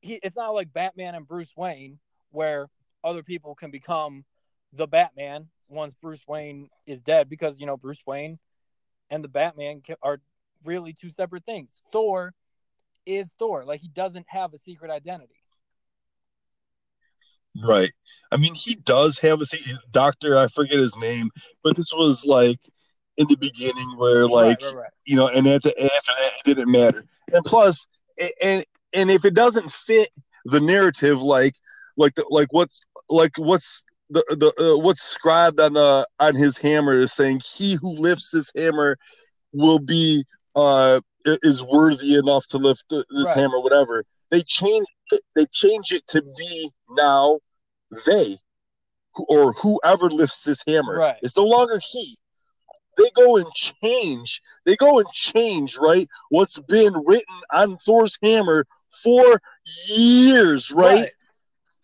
he it's not like Batman and Bruce Wayne where other people can become the Batman once Bruce Wayne is dead because you know Bruce Wayne and the Batman are really two separate things. Thor is Thor. Like he doesn't have a secret identity. Right. I mean, he does have a doctor. I forget his name, but this was like in the beginning where like right, right, right. you know, and at the, after that, it didn't matter. And and and if it doesn't fit the narrative, like like the, like what's like what's the the uh, what's scribed on uh on his hammer is saying he who lifts this hammer will be uh is worthy enough to lift this hammer, whatever. They change it. They change it to be now they or whoever lifts this hammer. Right. It's no longer he. They go and change. They go and change, right? What's been written on Thor's hammer for years, right?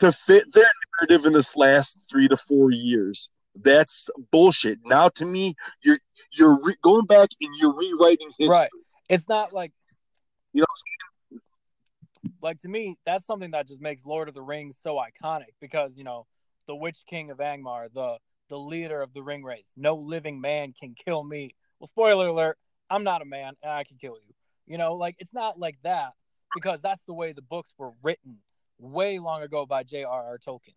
To fit their narrative in this last three to four years. That's bullshit. Now, to me, you're you're re- going back and you're rewriting history. Right. It's not like You know, like to me, that's something that just makes Lord of the Rings so iconic because you know the Witch King of Angmar, the the leader of the Ringwraiths. No living man can kill me. Well, spoiler alert, I'm not a man and I can kill you. You know, like it's not like that because that's the way the books were written way long ago by J.R.R. Tolkien.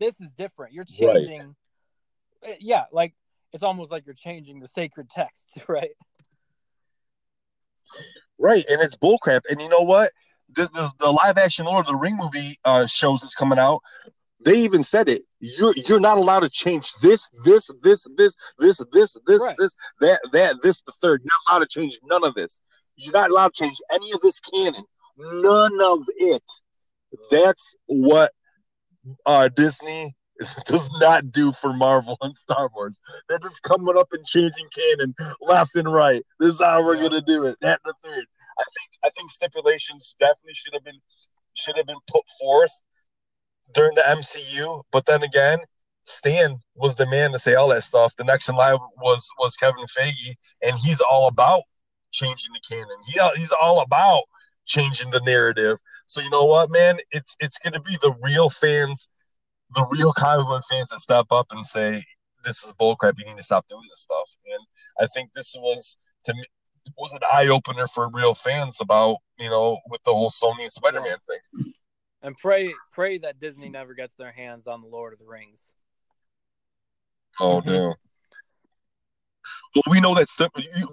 This is different. You're changing. eh, Yeah, like it's almost like you're changing the sacred texts, right? Right, and it's bullcrap. And you know what? This, this the live action Lord of the Ring movie uh, shows that's coming out. They even said it. You're you're not allowed to change this, this, this, this, this, this, this, Right. this, that, that, this, the third. You're not allowed to change none of this. You're not allowed to change any of this canon. None of it. That's what uh, Disney does not do for Marvel and Star Wars. They're just coming up and changing canon left and right. This is how we're Yeah. gonna do it. That the third. I think I think stipulations definitely should have been should have been put forth during the MCU. But then again, Stan was the man to say all that stuff. The next in line was was Kevin Feige, and he's all about changing the canon. He he's all about changing the narrative. So you know what, man? It's it's gonna be the real fans, the real comic book fans that step up and say, "This is bullcrap. You need to stop doing this stuff." And I think this was to me was an eye opener for real fans about you know with the whole Sony and Spider Man thing. And pray pray that Disney never gets their hands on the Lord of the Rings. Oh Mhm. no. Well, we know that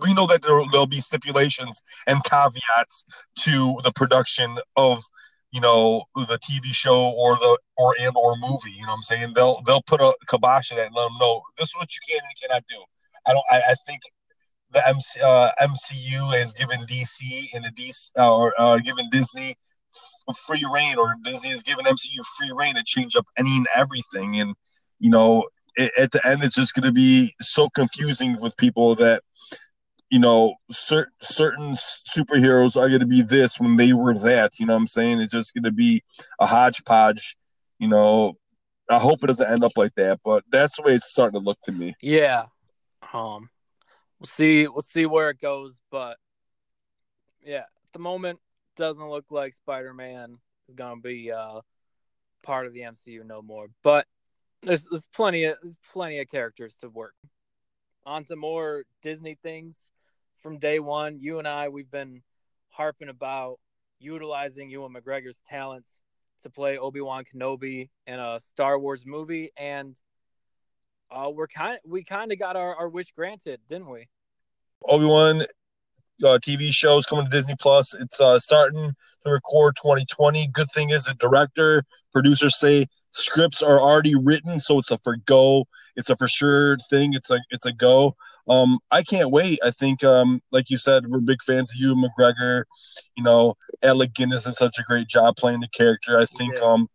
we know that there there'll be stipulations and caveats to the production of you know the TV show or the or and or movie. You know what I'm saying? They'll they'll put a kibosh on that and let them know this is what you can and cannot do. I don't. I, I think the MC, uh, MCU has given DC and the DC uh, or uh, given Disney free reign, or Disney has given MCU free reign to change up any and everything. And you know, it, at the end, it's just going to be so confusing with people that you know cer- certain superheroes are going to be this when they were that. You know what I'm saying? It's just going to be a hodgepodge. You know, I hope it doesn't end up like that, but that's the way it's starting to look to me. Yeah. Um we'll see we'll see where it goes, but yeah, at the moment doesn't look like Spider-Man is gonna be uh part of the MCU no more. But there's there's plenty of there's plenty of characters to work. On to more Disney things from day one. You and I we've been harping about utilizing Ewan McGregor's talents to play Obi Wan Kenobi in a Star Wars movie, and uh, we're kind we kind of got our, our wish granted, didn't we? Obi Wan uh, TV shows coming to Disney Plus. It's uh, starting to record 2020. Good thing is, the director, producers say scripts are already written, so it's a for go. It's a for sure thing. It's a it's a go. Um, I can't wait. I think, um, like you said, we're big fans of you, McGregor. You know, Alec Guinness did such a great job playing the character. I think, Yeah. um,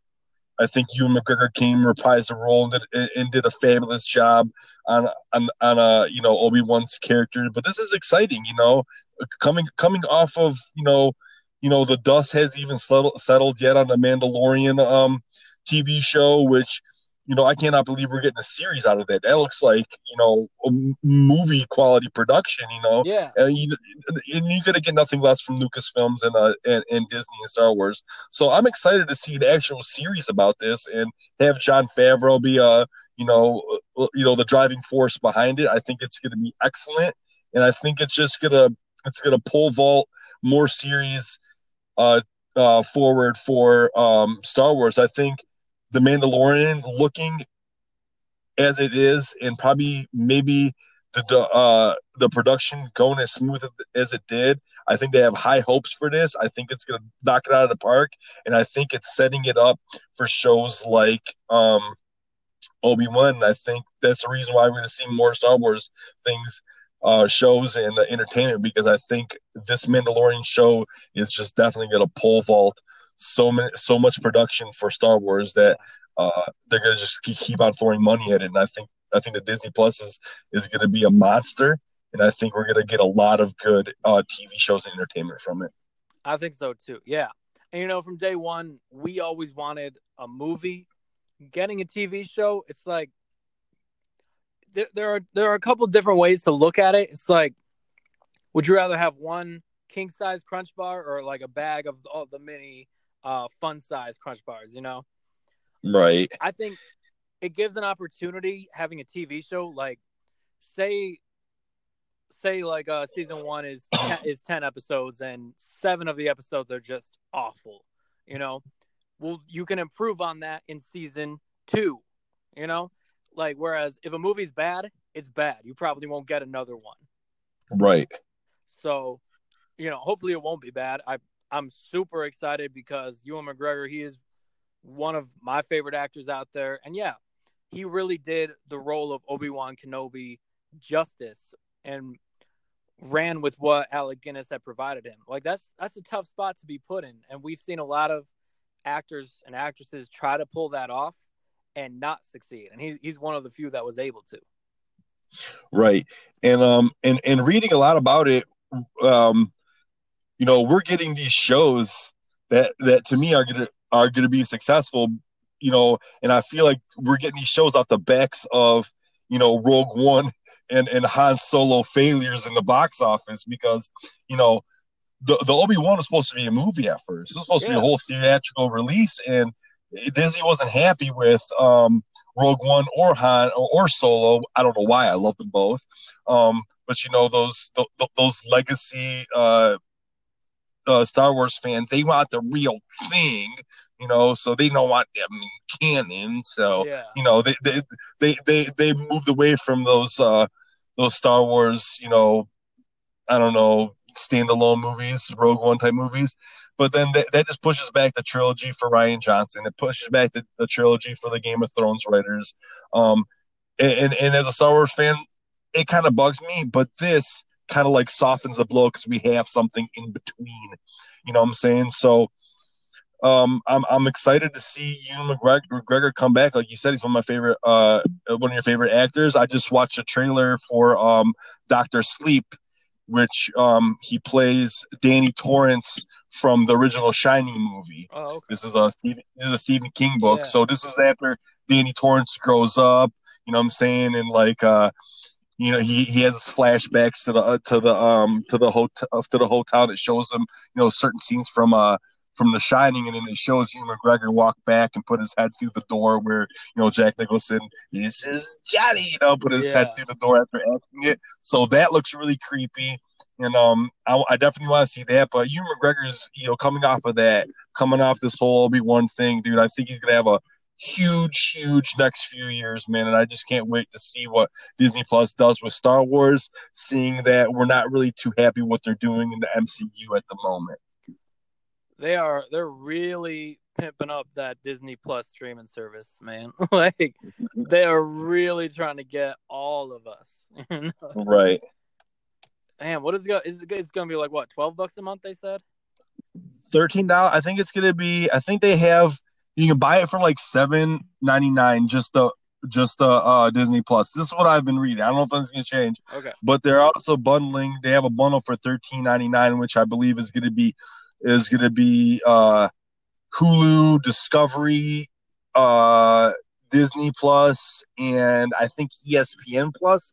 I think Ewan McGregor came reprised the role and did, and did a fabulous job on on on uh you know Obi Wan's character. But this is exciting, you know, coming coming off of you know you know the dust has even settled settled yet on the Mandalorian um TV show, which you know I cannot believe we're getting a series out of that. That looks like you know movie quality production, you know. Yeah, And, you, and you're gonna get nothing less from Lucasfilms and uh and, and Disney and Star Wars. So I'm excited to see the actual series about this and have Jon Favreau be uh you know uh, you know the driving force behind it. I think it's gonna be excellent, and I think it's just gonna it's gonna pull vault more series uh uh forward for um Star Wars. I think the Mandalorian looking as it is, and probably maybe the uh, the production going as smooth as it did. I think they have high hopes for this. I think it's going to knock it out of the park, and I think it's setting it up for shows like um, Obi Wan. I think that's the reason why we're going to see more Star Wars things. Uh, shows and entertainment because I think this Mandalorian show is just definitely going to pull vault so many so much production for Star Wars that uh, they're going to just keep, keep on throwing money at it. And I think I think the Disney Plus is is going to be a monster, and I think we're going to get a lot of good uh, TV shows and entertainment from it. I think so too. Yeah, and you know, from day one, we always wanted a movie. Getting a TV show, it's like there, there are there are a couple different ways to look at it. It's like, would you rather have one king size crunch bar or like a bag of all the mini uh, fun size crunch bars? You know, Right. I think it gives an opportunity having a TV show like say say like uh season 1 is 10, is 10 episodes and 7 of the episodes are just awful, you know. Well, you can improve on that in season 2, you know? Like whereas if a movie's bad, it's bad. You probably won't get another one. Right. So, you know, hopefully it won't be bad. I I'm super excited because Ewan McGregor, he is one of my favorite actors out there. And yeah, he really did the role of Obi-Wan Kenobi justice and ran with what Alec Guinness had provided him. Like that's that's a tough spot to be put in. And we've seen a lot of actors and actresses try to pull that off and not succeed. And he's he's one of the few that was able to. Right. And um and and reading a lot about it, um, you know, we're getting these shows that that to me are gonna are gonna be successful, you know, and I feel like we're getting these shows off the backs of you know Rogue One and and Han Solo failures in the box office because you know the the Obi Wan was supposed to be a movie at first. It was supposed to be a whole theatrical release, and Disney wasn't happy with um, Rogue One or Han or, or Solo. I don't know why. I love them both, um, but you know those th- th- those legacy uh, uh, Star Wars fans they want the real thing, you know. So they don't want I mean, canon. So Yeah. you know they they they they, they moved away from those uh, those Star Wars, you know, I don't know standalone movies, Rogue One type movies. But then that, that just pushes back the trilogy for Rian Johnson. It pushes back the, the trilogy for the Game of Thrones writers. Um, and, and, and as a Star Wars fan, it kind of bugs me. But this kind of like softens the blow because we have something in between. You know what I'm saying? So um, I'm I'm excited to see Ewan McGregor, McGregor come back. Like you said, he's one of my favorite, uh, one of your favorite actors. I just watched a trailer for um, Doctor Sleep, which um, he plays Danny Torrance from the original Shining movie. Oh, okay. This is a Stephen, this is a Stephen King book. Yeah. So this is after Danny Torrance grows up. You know what I'm saying? And like, uh, you know, he, he has flashbacks to the uh, to the um to the hotel to the hotel that shows him you know certain scenes from uh from The Shining, and then it shows Ewan McGregor walk back and put his head through the door where you know Jack Nicholson, this is Johnny, you know, put his head through the door after acting it. So that looks really creepy, and um, I, I definitely want to see that. But Ewan McGregor's, you know, coming off of that, coming off this whole Obi Wan thing, dude, I think he's gonna have a huge, huge next few years, man. And I just can't wait to see what Disney Plus does with Star Wars, seeing that we're not really too happy what they're doing in the MCU at the moment. They are they're really pimping up that Disney Plus streaming service, man. like they are really trying to get all of us. You know? Right. Damn, what is it? Go- is it? It's gonna be like what? Twelve bucks a month? They said. Thirteen dollars. I think it's gonna be. I think they have. You can buy it for like seven ninety nine. Just a just a uh, Disney Plus. This is what I've been reading. I don't know if that's gonna change, Okay. but they're also bundling. They have a bundle for thirteen ninety nine, which I believe is gonna be is gonna be uh, Hulu, Discovery, uh, Disney Plus, and I think ESPN Plus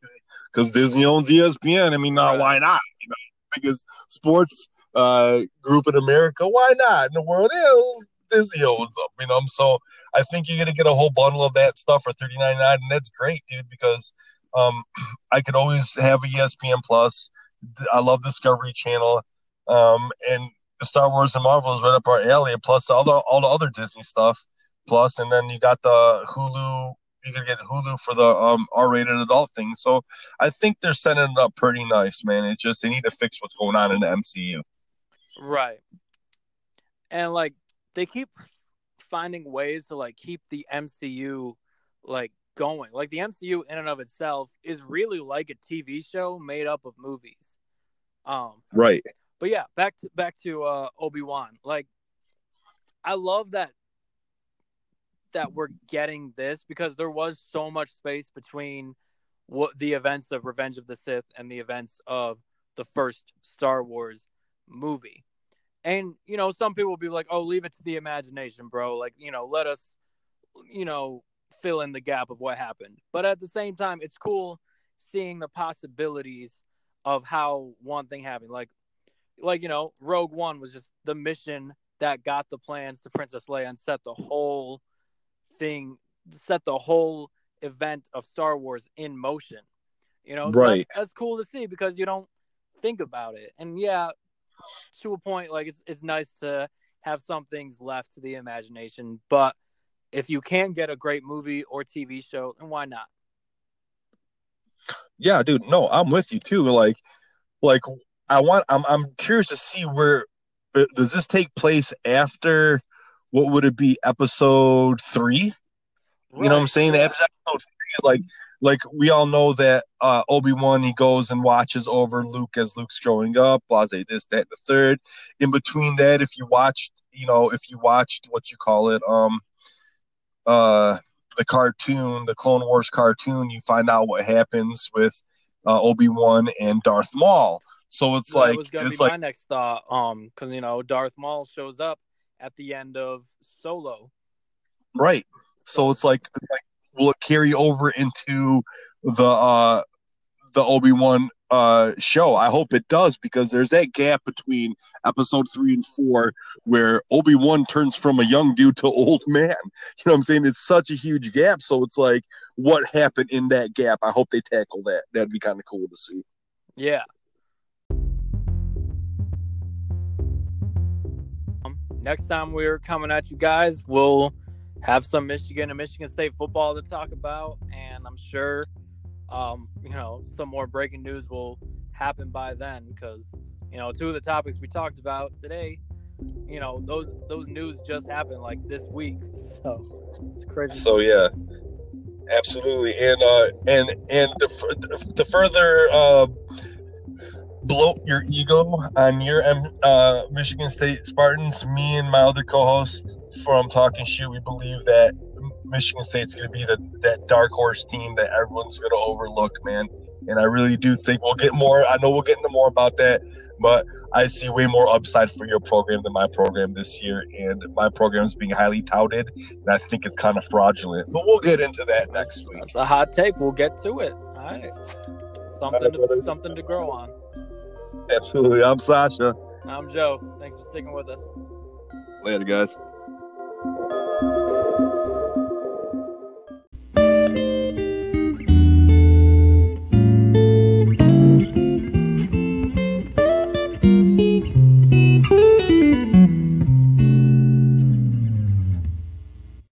because Disney owns ESPN. I mean, uh, why not? You know, biggest sports uh, group in America. Why not? In the world, Disney owns them. You know, so I think you're gonna get a whole bundle of that stuff for thirty nine nine, and that's great, dude. Because um, I could always have ESPN Plus. I love Discovery Channel, um, and Star Wars and Marvel is right up our alley. Plus all the all the other Disney stuff. Plus, and then you got the Hulu. You can get Hulu for the um, R-rated adult thing. So I think they're setting it up pretty nice, man. It's just they need to fix what's going on in the MCU. Right. And like they keep finding ways to like keep the MCU like going. Like the MCU in and of itself is really like a TV show made up of movies. Um Right. but yeah, back to back to uh Obi-Wan. Like I love that that we're getting this because there was so much space between what the events of Revenge of the Sith and the events of the first Star Wars movie. And you know, some people will be like, "Oh, leave it to the imagination, bro. Like, you know, let us you know, fill in the gap of what happened." But at the same time, it's cool seeing the possibilities of how one thing happened. Like like, you know, Rogue One was just the mission that got the plans to Princess Leia and set the whole thing set the whole event of Star Wars in motion. You know, So Right. that's, that's cool to see because you don't think about it. And yeah, to a point, like it's it's nice to have some things left to the imagination, but if you can get a great movie or TV show, then why not? Yeah, dude. No, I'm with you too. Like, like I want. I'm. I'm curious to see where uh, does this take place after. What would it be? Episode three. You know what I'm saying? Yeah. Episode three, like, like we all know that uh, Obi Wan he goes and watches over Luke as Luke's growing up. Blase, this, that, and the third. In between that, if you watched, you know, if you watched what you call it, um, uh, the cartoon, the Clone Wars cartoon, you find out what happens with uh, Obi Wan and Darth Maul. So it's that like was it's like my next thought. Um, because you know Darth Maul shows up at the end of Solo. Right. So it's like like will it carry over into the uh the Obi-Wan uh show? I hope it does because there's that gap between episode 3 and 4 where Obi-Wan turns from a young dude to old man. You know what I'm saying? It's such a huge gap so it's like what happened in that gap? I hope they tackle that. That'd be kind of cool to see. Yeah. Next time we're coming at you guys, we'll have some Michigan and Michigan State football to talk about, and I'm sure, um, you know, some more breaking news will happen by then because you know two of the topics we talked about today, you know, those those news just happened like this week, so it's crazy. So yeah, absolutely, and uh, and and to, to further uh, bloat your ego on your um, uh, Michigan State Spartans, me and my other co-host from Talking Shoe, we believe that Michigan State's going to be the that dark horse team that everyone's going to overlook, man. And I really do think we'll get more. I know we'll get into more about that, but I see way more upside for your program than my program this year. And my program is being highly touted, and I think it's kind of fraudulent. But we'll get into that next week. that's a hot take. We'll get to it. All right, something to, something to grow on. Absolutely. I'm Sasha. I'm Joe. Thanks for sticking with us. Later, guys.